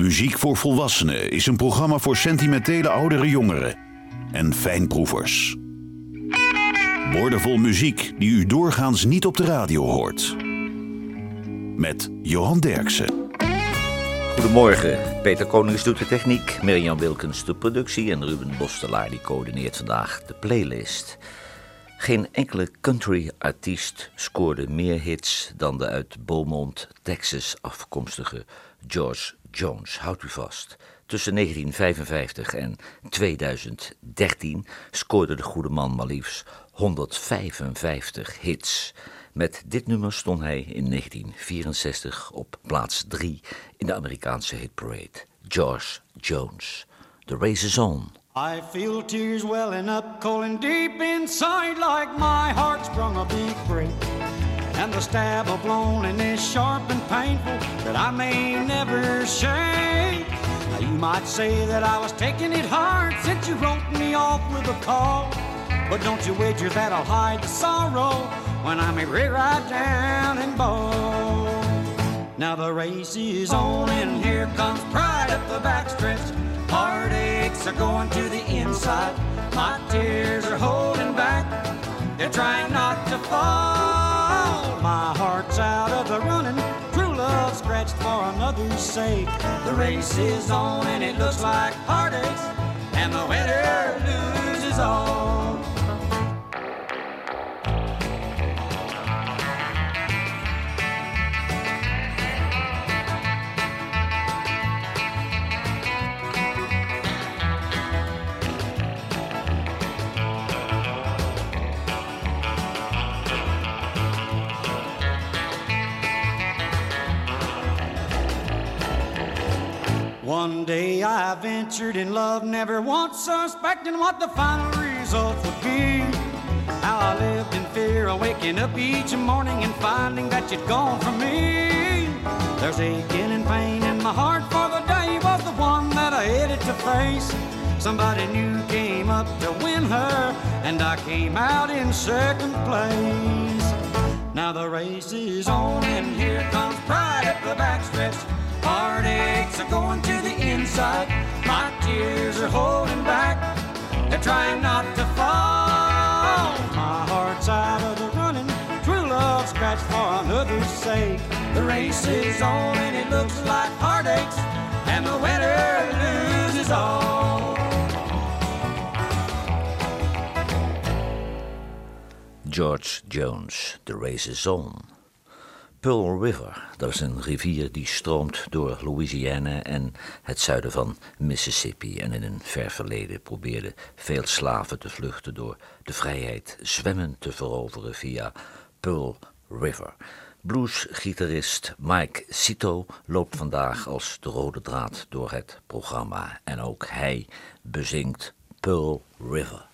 Muziek voor Volwassenen is een programma voor sentimentele oudere jongeren en fijnproevers. Woordenvol muziek die u doorgaans niet op de radio hoort. Met Johan Derksen. Goedemorgen, Peter Konings doet de techniek, Mirjam Wilkens de productie en Ruben Bostelaar die coördineert vandaag de playlist. Geen enkele country-artiest scoorde meer hits dan de uit Beaumont, Texas afkomstige George Jones. Houdt u vast. Tussen 1955 en 2013 scoorde de goede man maar liefst 155 hits. Met dit nummer stond hij in 1964 op plaats 3 in de Amerikaanse hitparade. George Jones. The race is on. I feel tears welling up, calling deep inside, like my heart's sprung a big break. And the stab of loneliness sharp and painful that I may never shake. Now you might say that I was taking it hard since you wrote me off with a call. But don't you wager that I'll hide the sorrow when I'm right down and bow. Now the race is on and here comes pride up the backstretch. Heartaches are going to the inside. My tears are holding back. They're trying not to fall. My heart's out of the running. True love scratched for another's sake. The race is on and it looks like heartaches. One day I ventured in love, never once suspecting what the final result would be. How I lived in fear of waking up each morning and finding that you'd gone from me. There's aching and pain in my heart for the day was the one that I headed to face. Somebody new came up to win her, and I came out in second place. Now the race is on, and here comes pride at the backstretch. Heartaches are going to the inside. My tears are holding back. They're trying not to fall. My heart's out of the running. True love scratched for another's sake. The race is on and it looks like heartaches. And the winner loses all. George Jones, The Race is On. Pearl River, dat is een rivier die stroomt door Louisiana en het zuiden van Mississippi. En in een ver verleden probeerden veel slaven te vluchten door de vrijheid zwemmen te veroveren via Pearl River. Bluesgitarist Mike Cito loopt vandaag als de rode draad door het programma. En ook hij bezingt Pearl River.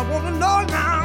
I wanna know now.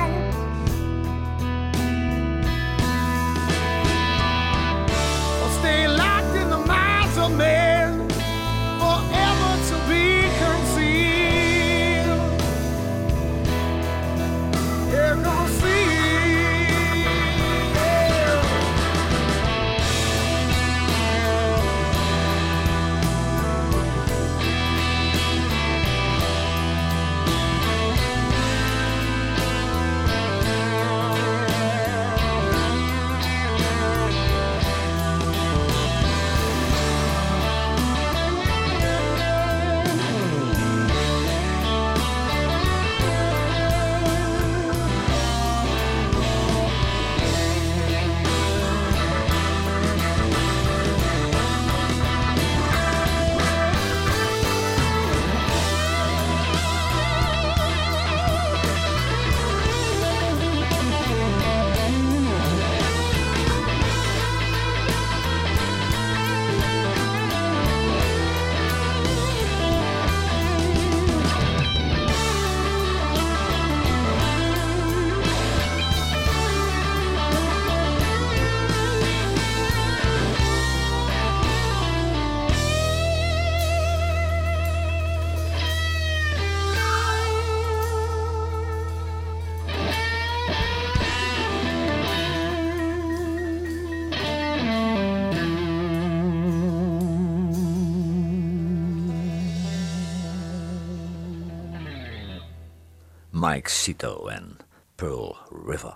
Mike Cito en Pearl River.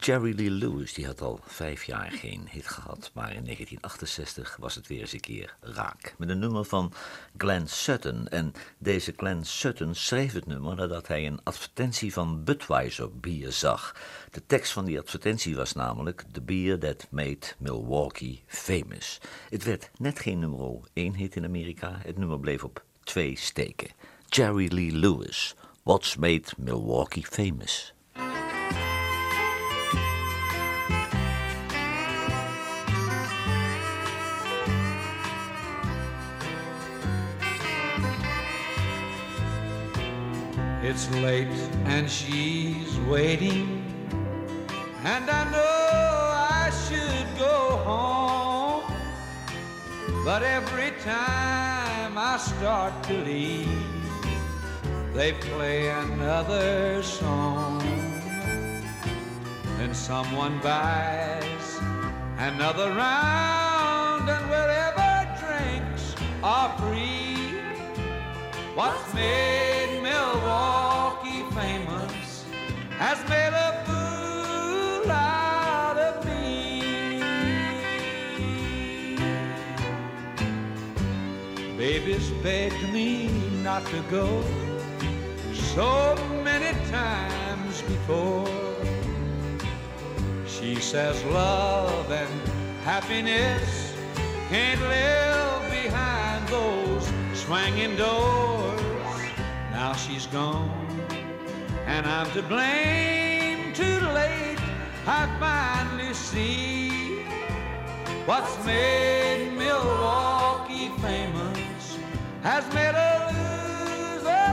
Jerry Lee Lewis die had al vijf jaar geen hit gehad, maar in 1968 was het weer eens een keer raak. Met een nummer van Glenn Sutton. En deze Glenn Sutton schreef het nummer nadat hij een advertentie van Budweiser bier zag. De tekst van die advertentie was namelijk The Beer That Made Milwaukee Famous. Het werd net geen nummer 1 hit in Amerika, het nummer bleef op twee steken. Jerry Lee Lewis, What's Made Milwaukee Famous? It's late and she's waiting, and I know I should go home. But every time I start to leave, they play another song. Then someone buys another round, and wherever drinks are free. What's made Milwaukee famous has made a fool out of me. Baby's begged me not to go so many times before. She says love and happiness can't live behind those swinging doors. Now she's gone, and I'm to blame. Too late, I finally see what's made Milwaukee famous has made a loser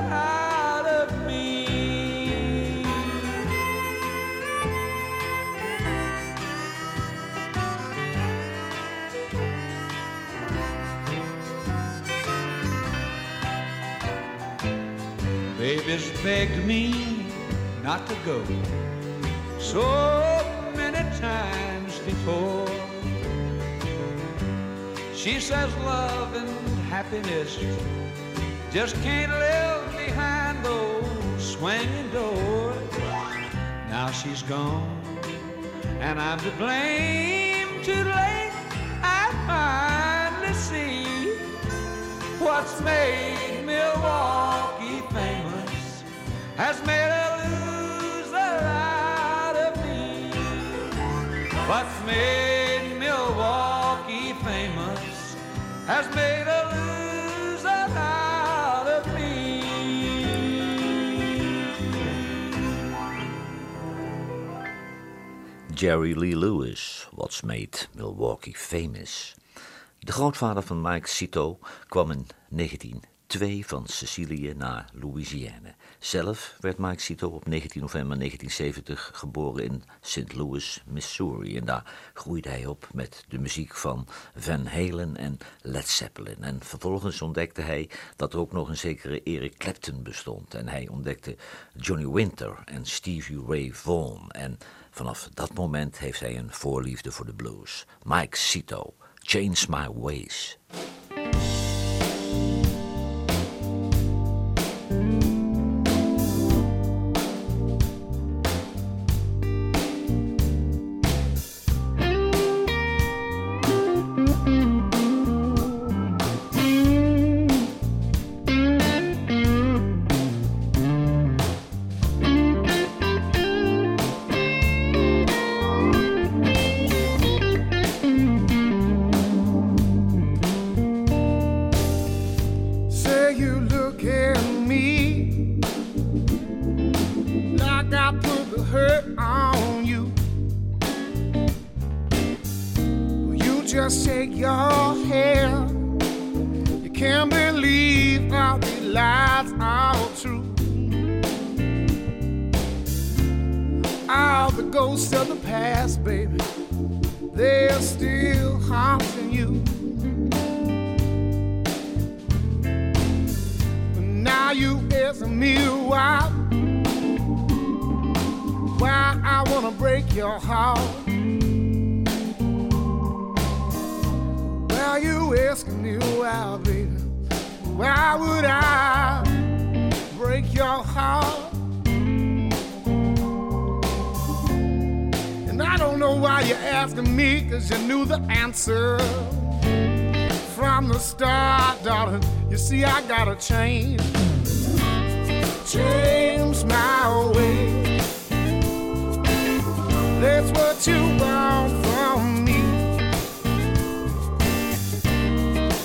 has begged me not to go so many times before. She says love and happiness just can't live behind those swinging doors. Now she's gone, and I'm to blame. Too late, I finally see what's made me famous has made a loser out of me. What's made Milwaukee famous has made a loser out of me. Jerry Lee Lewis, What's Made Milwaukee Famous. De grootvader van Mike Cito kwam in 1902 van Sicilië naar Louisiane. Zelf werd Mike Cito op 19 november 1970 geboren in St. Louis, Missouri. En daar groeide hij op met de muziek van Van Halen en Led Zeppelin. En vervolgens ontdekte hij dat er ook nog een zekere Eric Clapton bestond. En hij ontdekte Johnny Winter en Stevie Ray Vaughan. En vanaf dat moment heeft hij een voorliefde voor de blues. Mike Cito, Change My Ways. The ghosts of the past, baby, they're still haunting you. Now you ask me why, why I wanna break your heart. Well, you asking me why, baby, why would I break your heart? Don't know why you're asking me, cause you knew the answer from the start, darling. You see, I gotta change, change my way. That's what you want from me.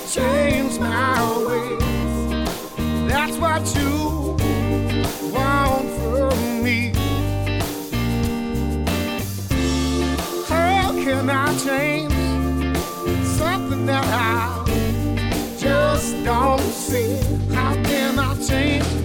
Change my ways. That's what you want from me. How can I change something that I just don't see? How can I change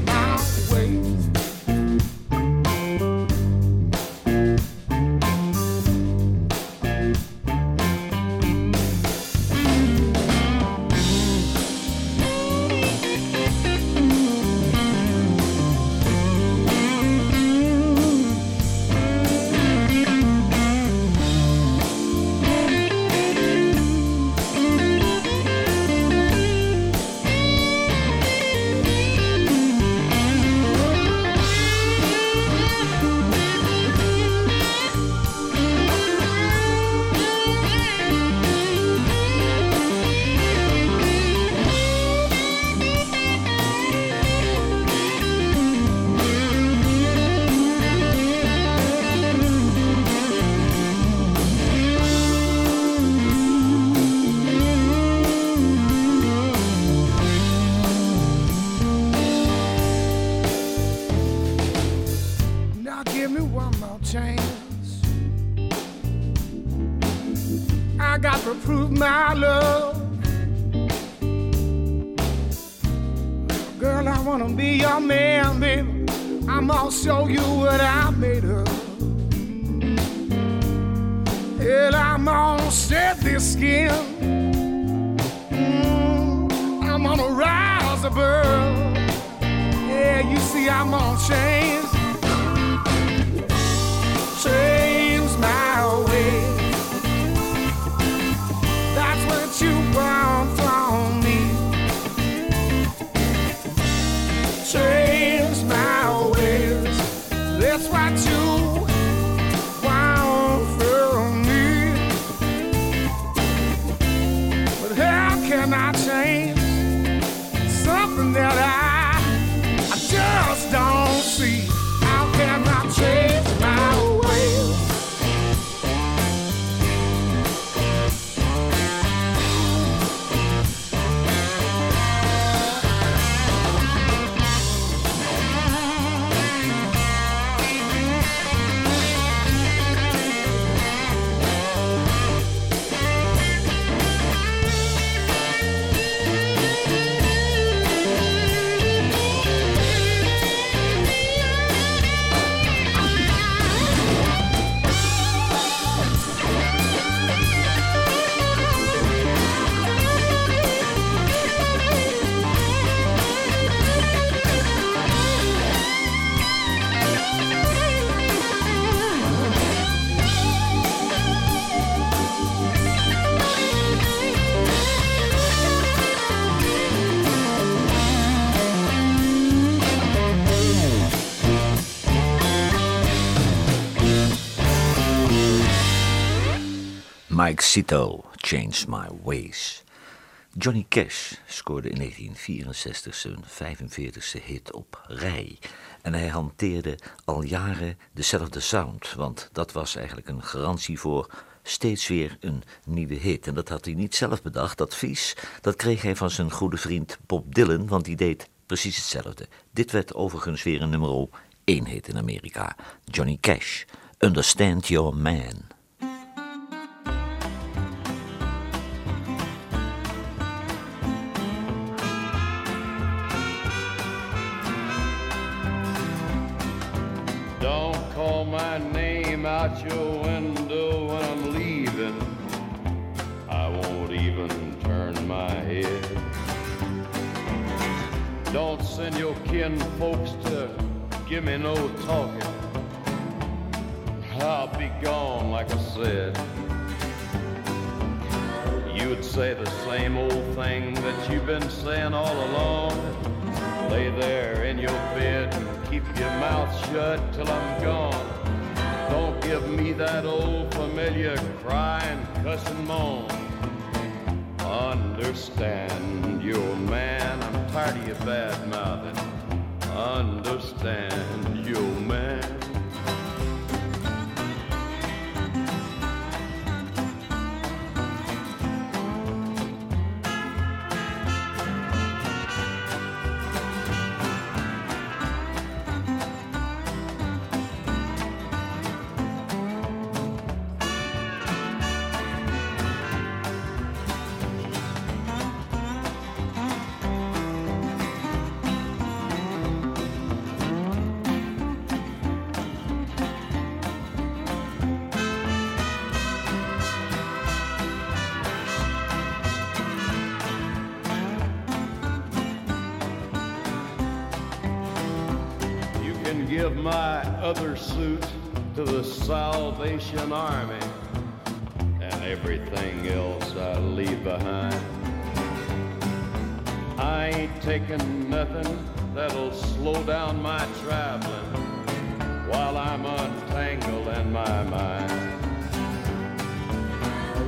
Mike Cito, Change My Ways. Johnny Cash scoorde in 1964 zijn 45ste hit op rij. En hij hanteerde al jaren dezelfde sound, want dat was eigenlijk een garantie voor steeds weer een nieuwe hit. En dat had hij niet zelf bedacht, advies, dat kreeg hij van zijn goede vriend Bob Dylan, want die deed precies hetzelfde. Dit werd overigens weer een nummer 1 hit in Amerika. Johnny Cash, Understand Your Man. Out your window when I'm leaving. I won't even turn my head. Don't send your kin folks to give me no talking. I'll be gone, like I said. You'd say the same old thing that you've been saying all along. Lay there in your bed and keep your mouth shut till I'm gone. Don't give me that old familiar cry and cuss and moan. Understand your man, I'm tired of your bad mouthing. Understand your man. Give my other suit to the Salvation Army and everything else I leave behind. I ain't taking nothing that'll slow down my traveling while I'm untangled in my mind.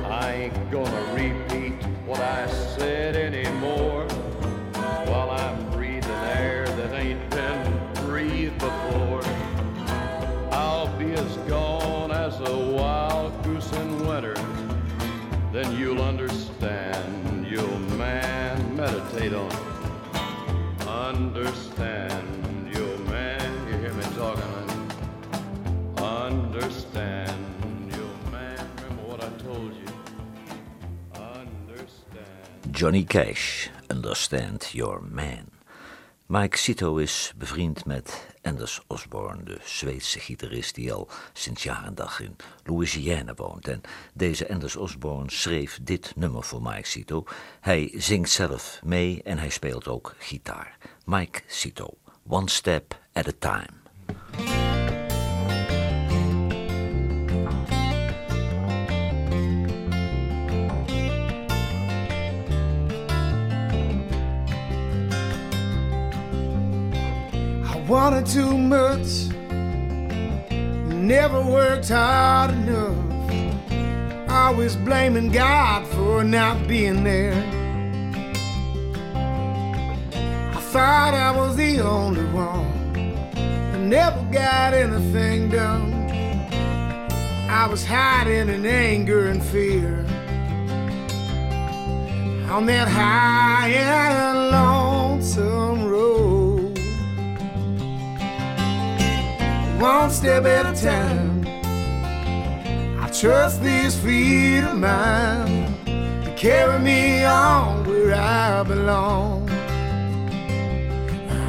I ain't gonna repeat what I said anymore Then you'll understand. You'll man meditate on it. Understand. You'll man. You hear me talking? honey? Understand. You'll man. Remember what I told you. Understand. Johnny Cash, Understand Your Man. Mike Cito is bevriend met Anders Osborne, de Zweedse gitarist die al sinds jaar en dag in Louisiana woont. En deze Anders Osborne schreef dit nummer voor Mike Cito. Hij zingt zelf mee en hij speelt ook gitaar. Mike Cito, One Step at a Time. Wanted too much, never worked hard enough. Always blaming God for not being there. I thought I was the only one that never got anything done. I was hiding in anger and fear on that high and lonesome One step at a time, I trust these feet of mine to carry me on where I belong.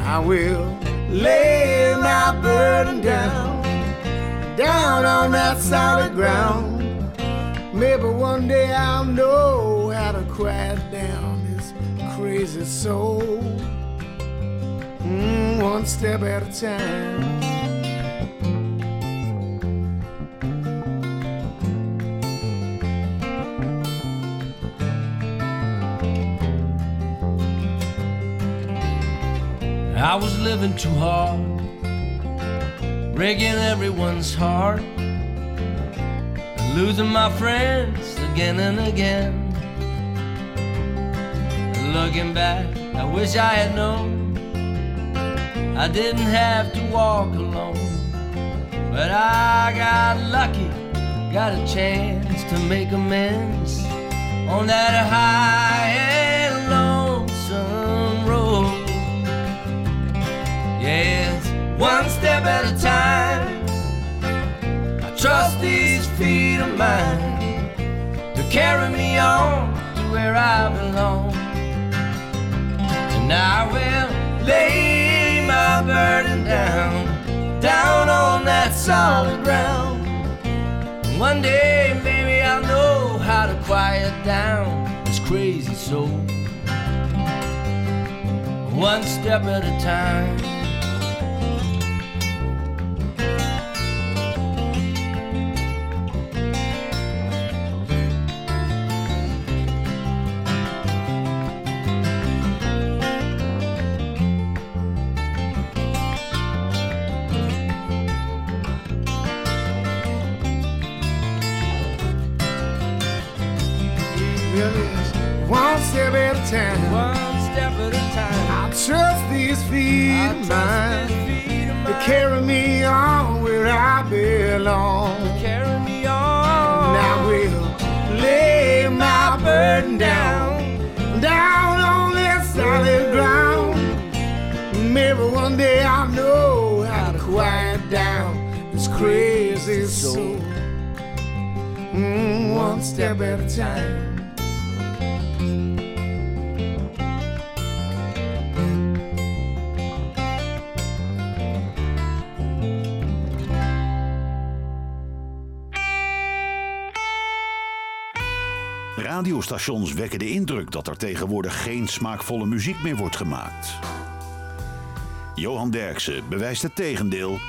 I will lay my burden down, down on that solid ground. Maybe one day I'll know how to quiet down this crazy soul. Mm, one step at a time. I was living too hard, breaking everyone's heart, and losing my friends again and again. Looking back, I wish I had known I didn't have to walk alone. But I got lucky, got a chance to make amends on that high mine to carry me on to where I belong. And I will lay my burden down, down on that solid ground. And one day, maybe I'll know how to quiet down this crazy soul. One step at a time. Mine to carry me on where I belong. carry me on. And I will lay my burden down, down on that solid ground. Maybe one day I'll know how to quiet down this crazy soul. Mm, one step at a time. Radiostations wekken de indruk dat er tegenwoordig geen smaakvolle muziek meer wordt gemaakt. Johan Derksen bewijst het tegendeel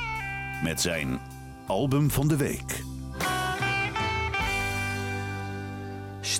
met zijn album van de week.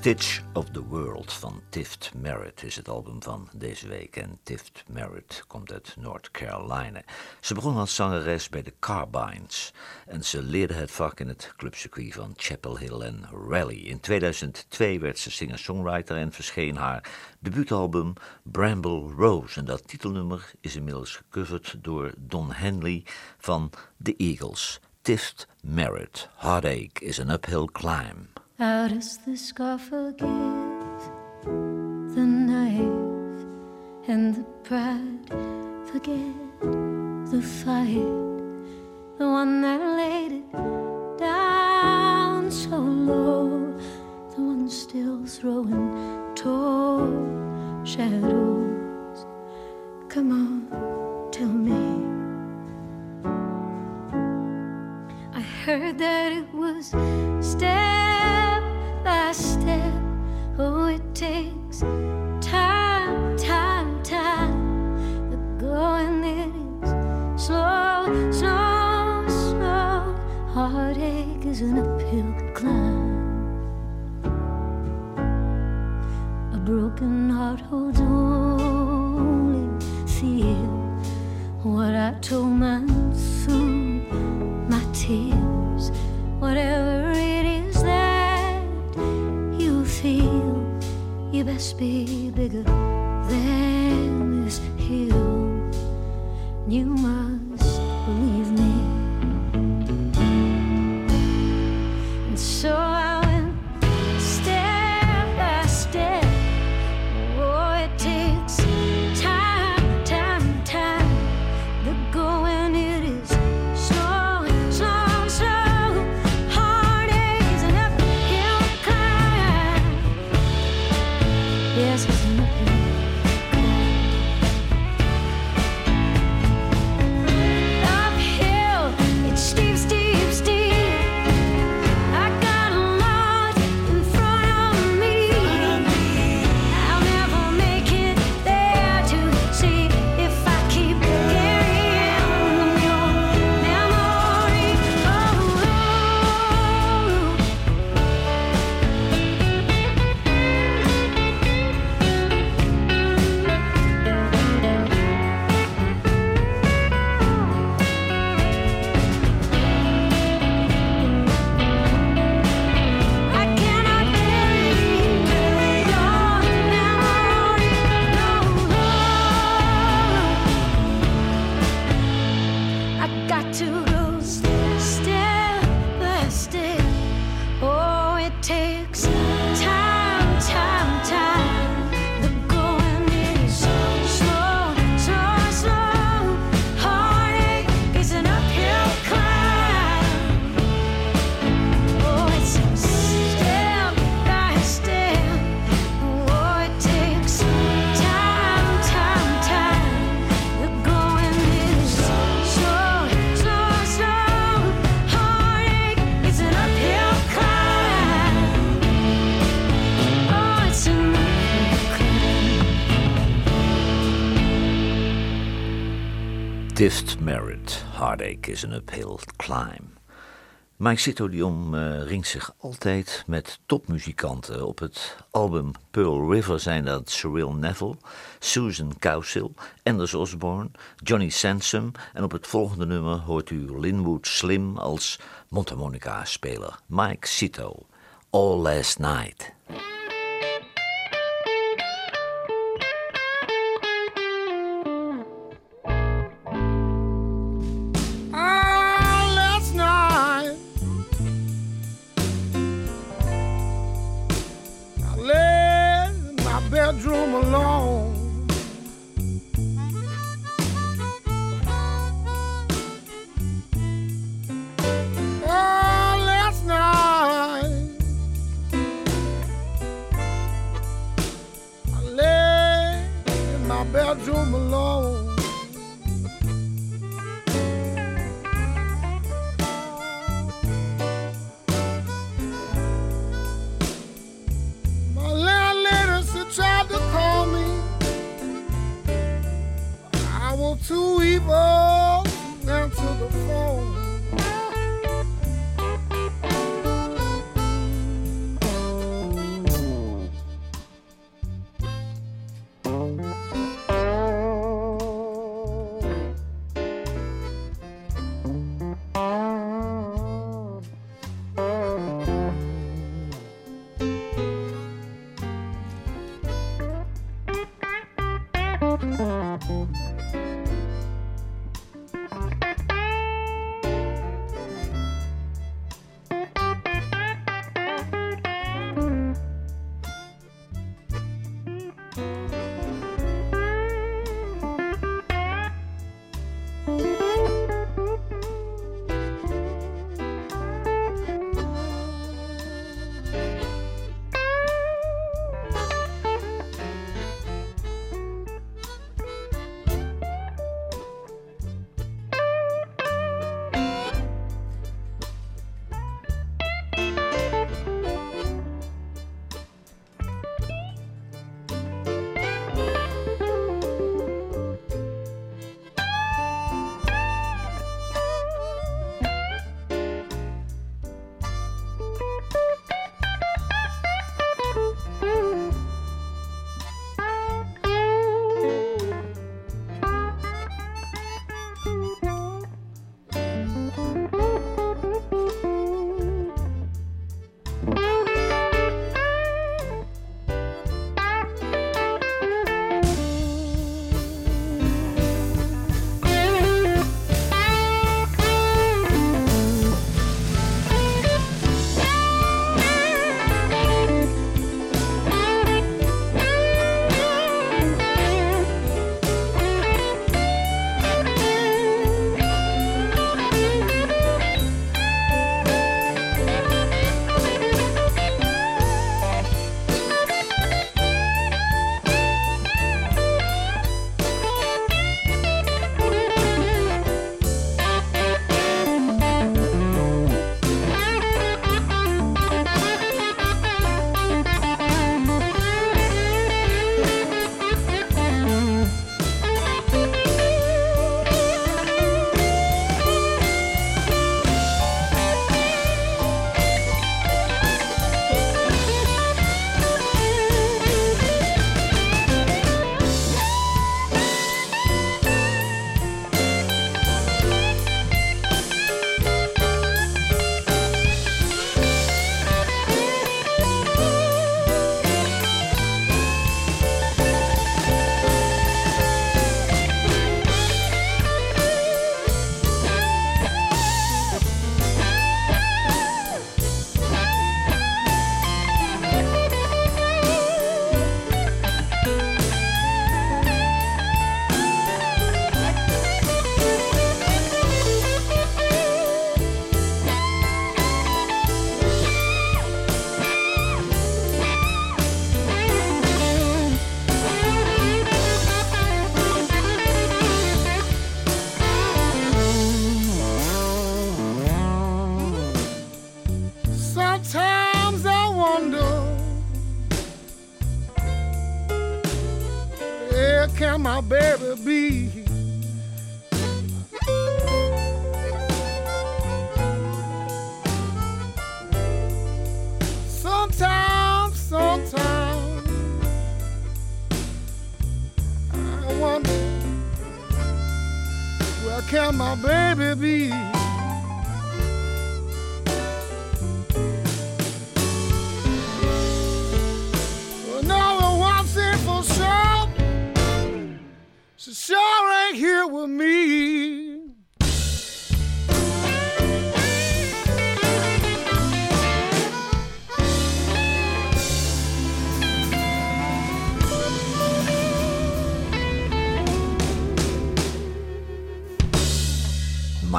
Stitch of the World van Tift Merritt is het album van deze week. En Tift Merritt komt uit North Carolina. Ze begon als zangeres bij de Carbines. En ze leerde het vak in het clubcircuit van Chapel Hill en Raleigh. In 2002 werd ze singer-songwriter en verscheen haar debuutalbum Bramble Rose. En dat titelnummer is inmiddels gecoverd door Don Henley van The Eagles. Tift Merritt, Heartache is an uphill climb. How does the scar forgive the knife and the pride? Forget the fight, the one that laid it down so low, the one still throwing tall shadows. Come on, tell me. I heard that it was step by step. Oh, it takes time, time, time. The going is slow, slow, slow. Heartache is an uphill climb. be. is een uphill climb. Mike Sitodium ringt zich altijd met topmuzikanten. Op het album Pearl River zijn dat Cyril Neville, Susan Cowsill, Anders Osborne, Johnny Sansom. En op het volgende nummer hoort u Linwood Slim als Montamonica-speler. Mike Sito, All Last Night. come along.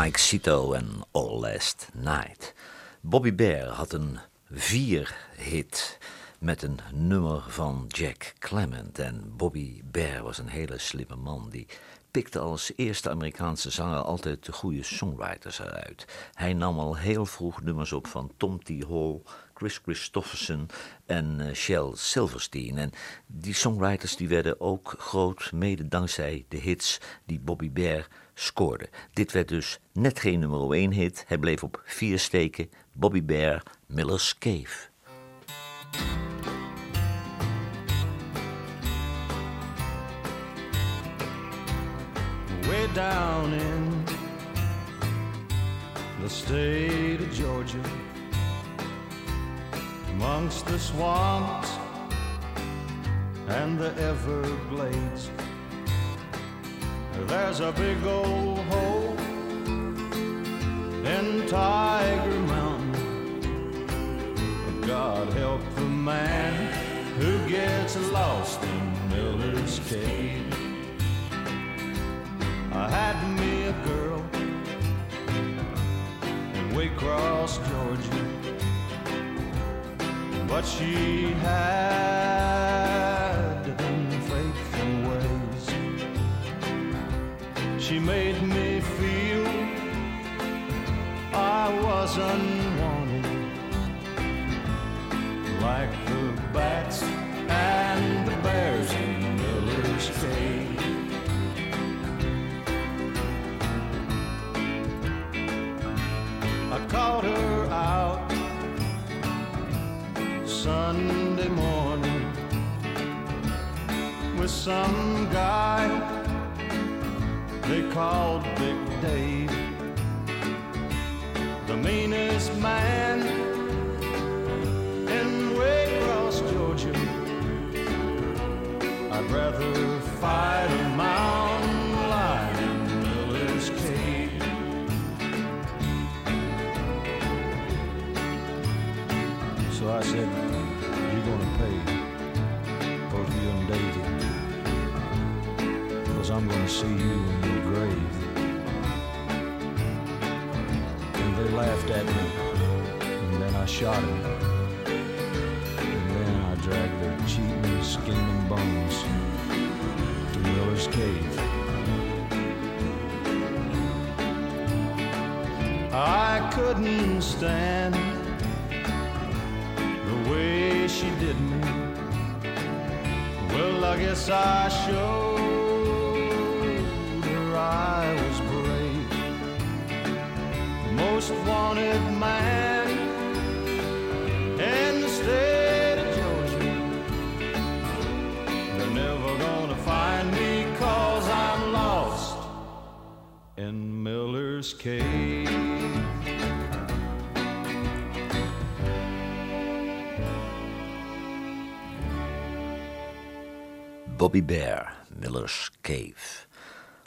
Mike Cito en All Last Night. Bobby Bear had een vier-hit met een nummer van Jack Clement. En Bobby Bear was een hele slimme man. Die pikte als eerste Amerikaanse zanger altijd de goede songwriters eruit. Hij nam al heel vroeg nummers op van Tom T. Hall, Chris Christofferson en eh, Shel Silverstein. En die songwriters die werden ook groot, mede dankzij de hits die Bobby Bear scoorde. Dit werd dus net geen nummer 1 hit. Hij bleef op vier steken. Bobby Bear, Miller's Cave. way down in the state of Georgia, amongst the swamps and the Everglades. There's a big old hole in Tiger Mountain. God help the man who gets lost in Miller's Cave. I had me a girl in Waycross, Georgia, but she had I Most wanted man in the state of Georgia. They're never gonna find me cause I'm lost in Miller's Cave. Bobby Bare, Miller's Cave.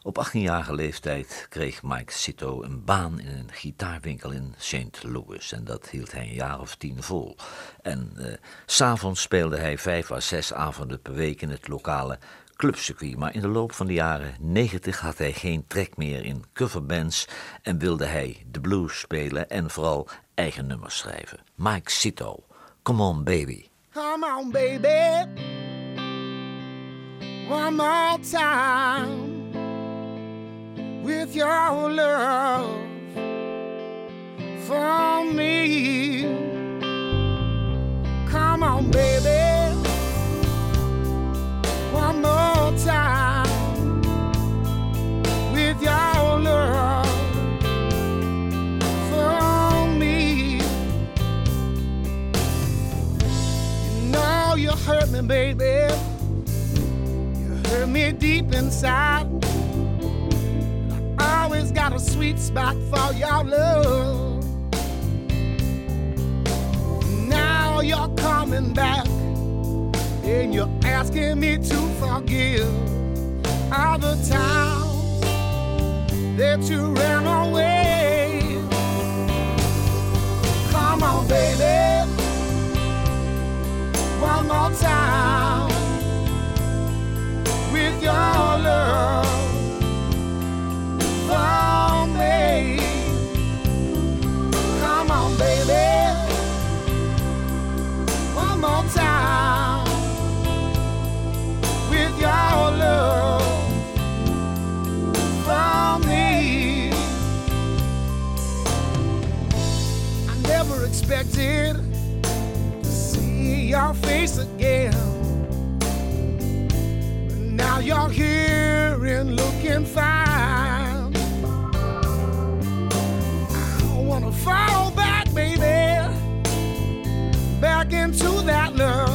Op 18-jarige leeftijd kreeg Mike Cito een baan in een gitaarwinkel in St. Louis. En dat hield hij een jaar of tien vol. En eh, s'avonds speelde hij vijf à zes avonden per week in het lokale clubcircuit. Maar in de loop van de jaren 90 had hij geen trek meer in coverbands en wilde hij de blues spelen en vooral eigen nummers schrijven. Mike Cito, Come On Baby. Come on, baby. One more time with your love for me. Come on, baby, one more time with your love. for me. You know you hurt me, baby. You hurt me deep inside Always got a sweet spot for your love. Now you're coming back, and you're asking me to forgive all the times that you ran away. Come on, baby, one more time with your love expected to see your face again. But now you're here and looking fine. I wanna fall back, baby, back into that love.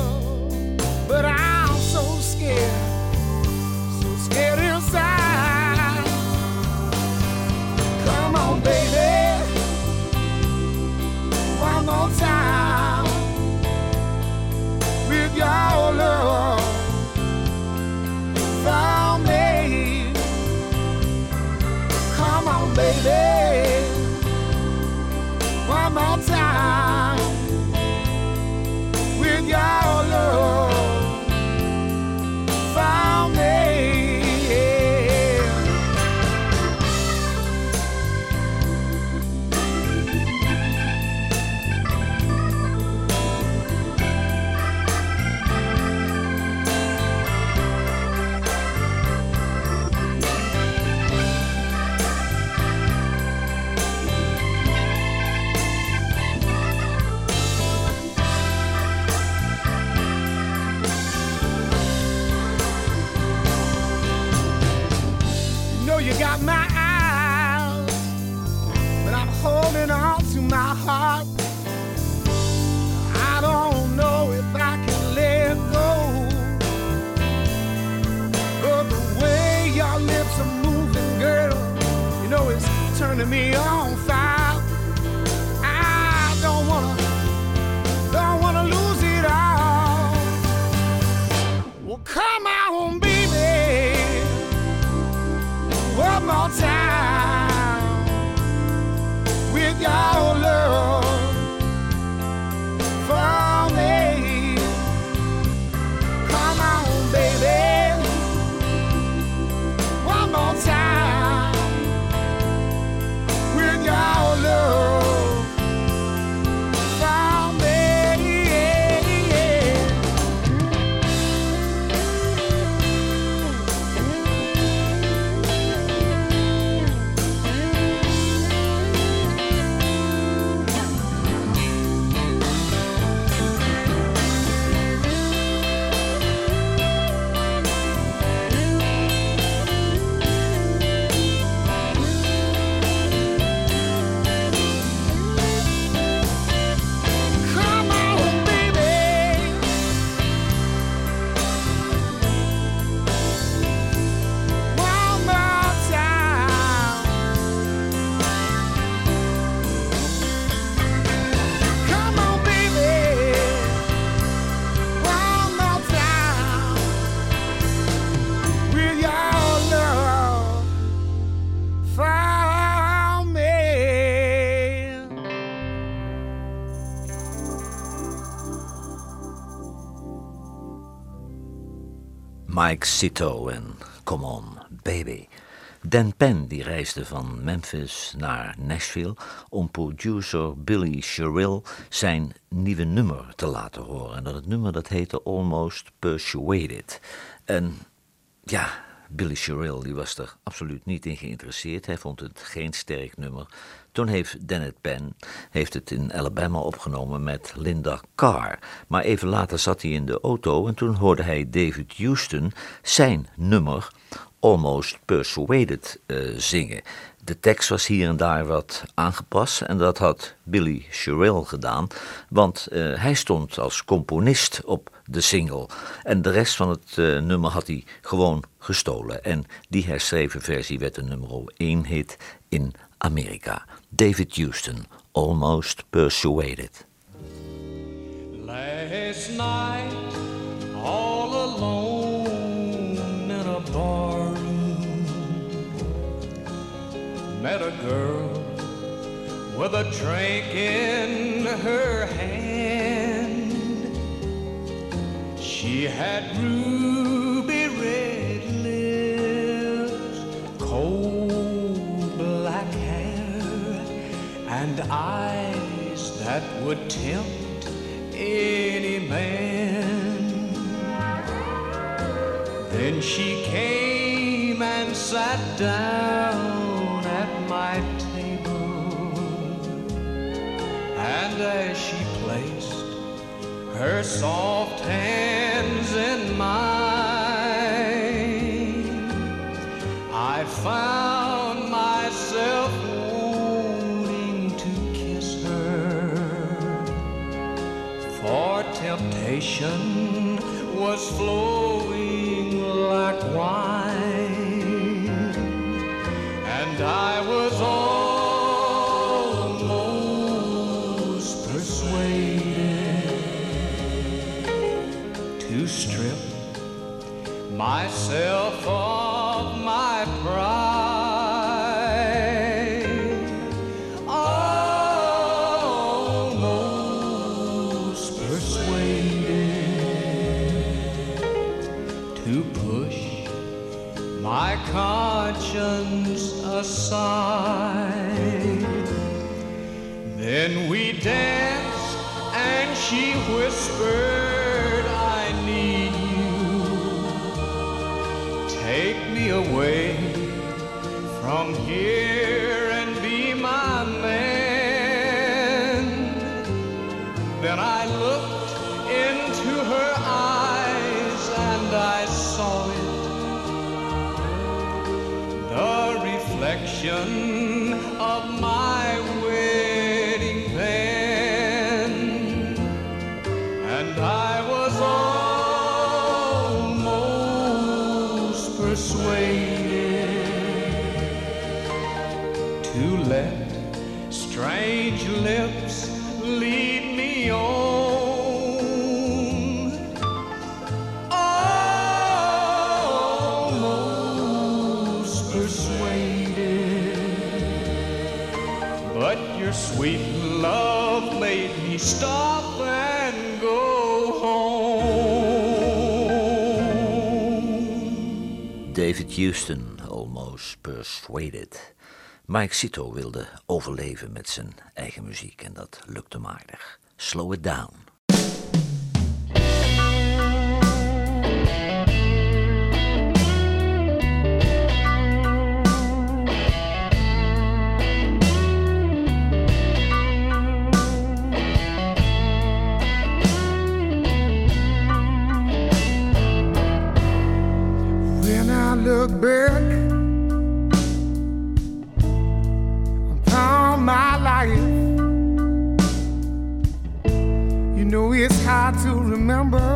Mike Sito en Come On Baby. Dan Penn die reisde van Memphis naar Nashville om producer Billy Sherrill zijn nieuwe nummer te laten horen. En dat nummer dat heette Almost Persuaded. En ja, Billy Sherrill die was er absoluut niet in geïnteresseerd. Hij vond het geen sterk nummer. Toen heeft Dennett Penn heeft het in Alabama opgenomen met Linda Carr. Maar even later zat hij in de auto en toen hoorde hij David Houston zijn nummer Almost Persuaded eh, zingen. De tekst was hier en daar wat aangepast en dat had Billy Sherrill gedaan, want eh, hij stond als componist op de single. En de rest van het eh, nummer had hij gewoon gestolen. En die herschreven versie werd een nummer 1 hit in Amerika. David Houston, Almost Persuaded. Last night, all alone in a barroom, met a girl with a drink in her hand. She had ruby eyes that would tempt any man. Then she came and sat down at my table. And as she placed her soft hands in mine, I found temptation was flowing like wine, and I was almost persuaded to strip myself of Persuaded. Mike Cito wilde overleven met zijn eigen muziek en dat lukte aardig. Slow it down. Look back hard to remember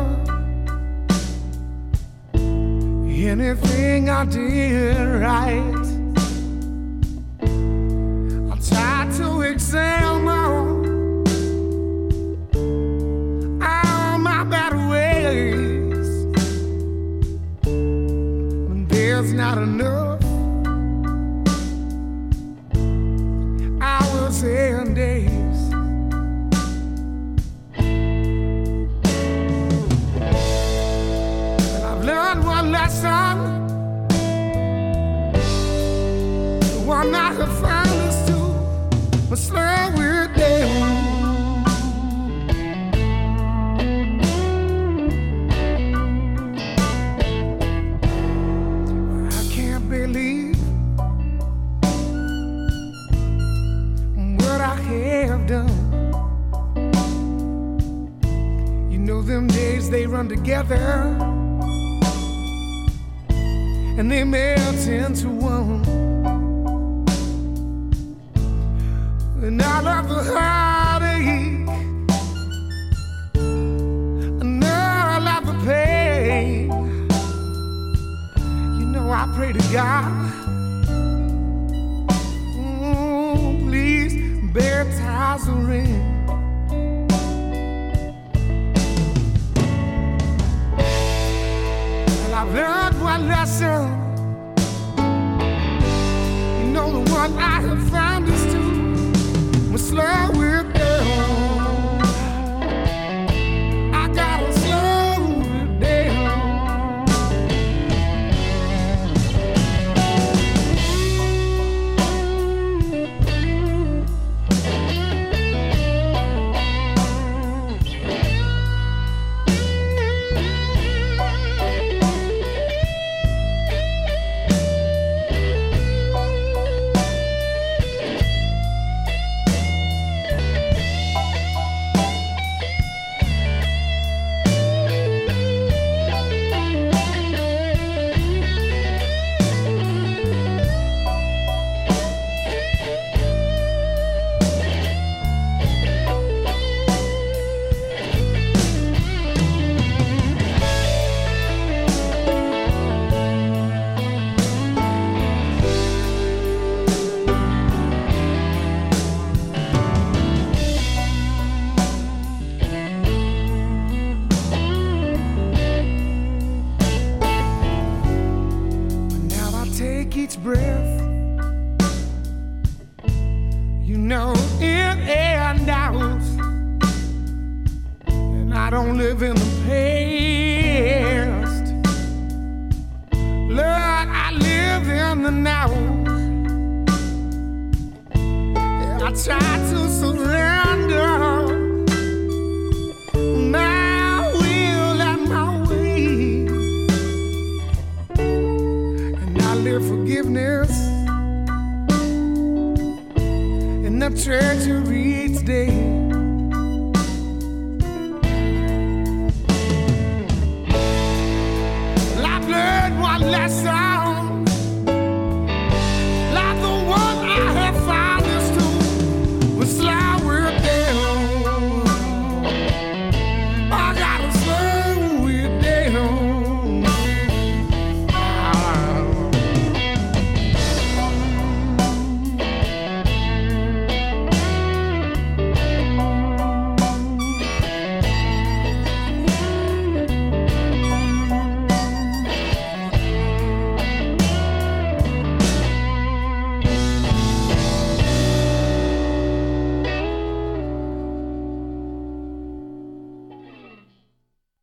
anything I did right. I try to examine together and they melt into one. And I love the heartache, and I love the pain, you know I pray to God. Oh, please bear baptize the rings. Learned one lesson. You know the one I have found is to slow it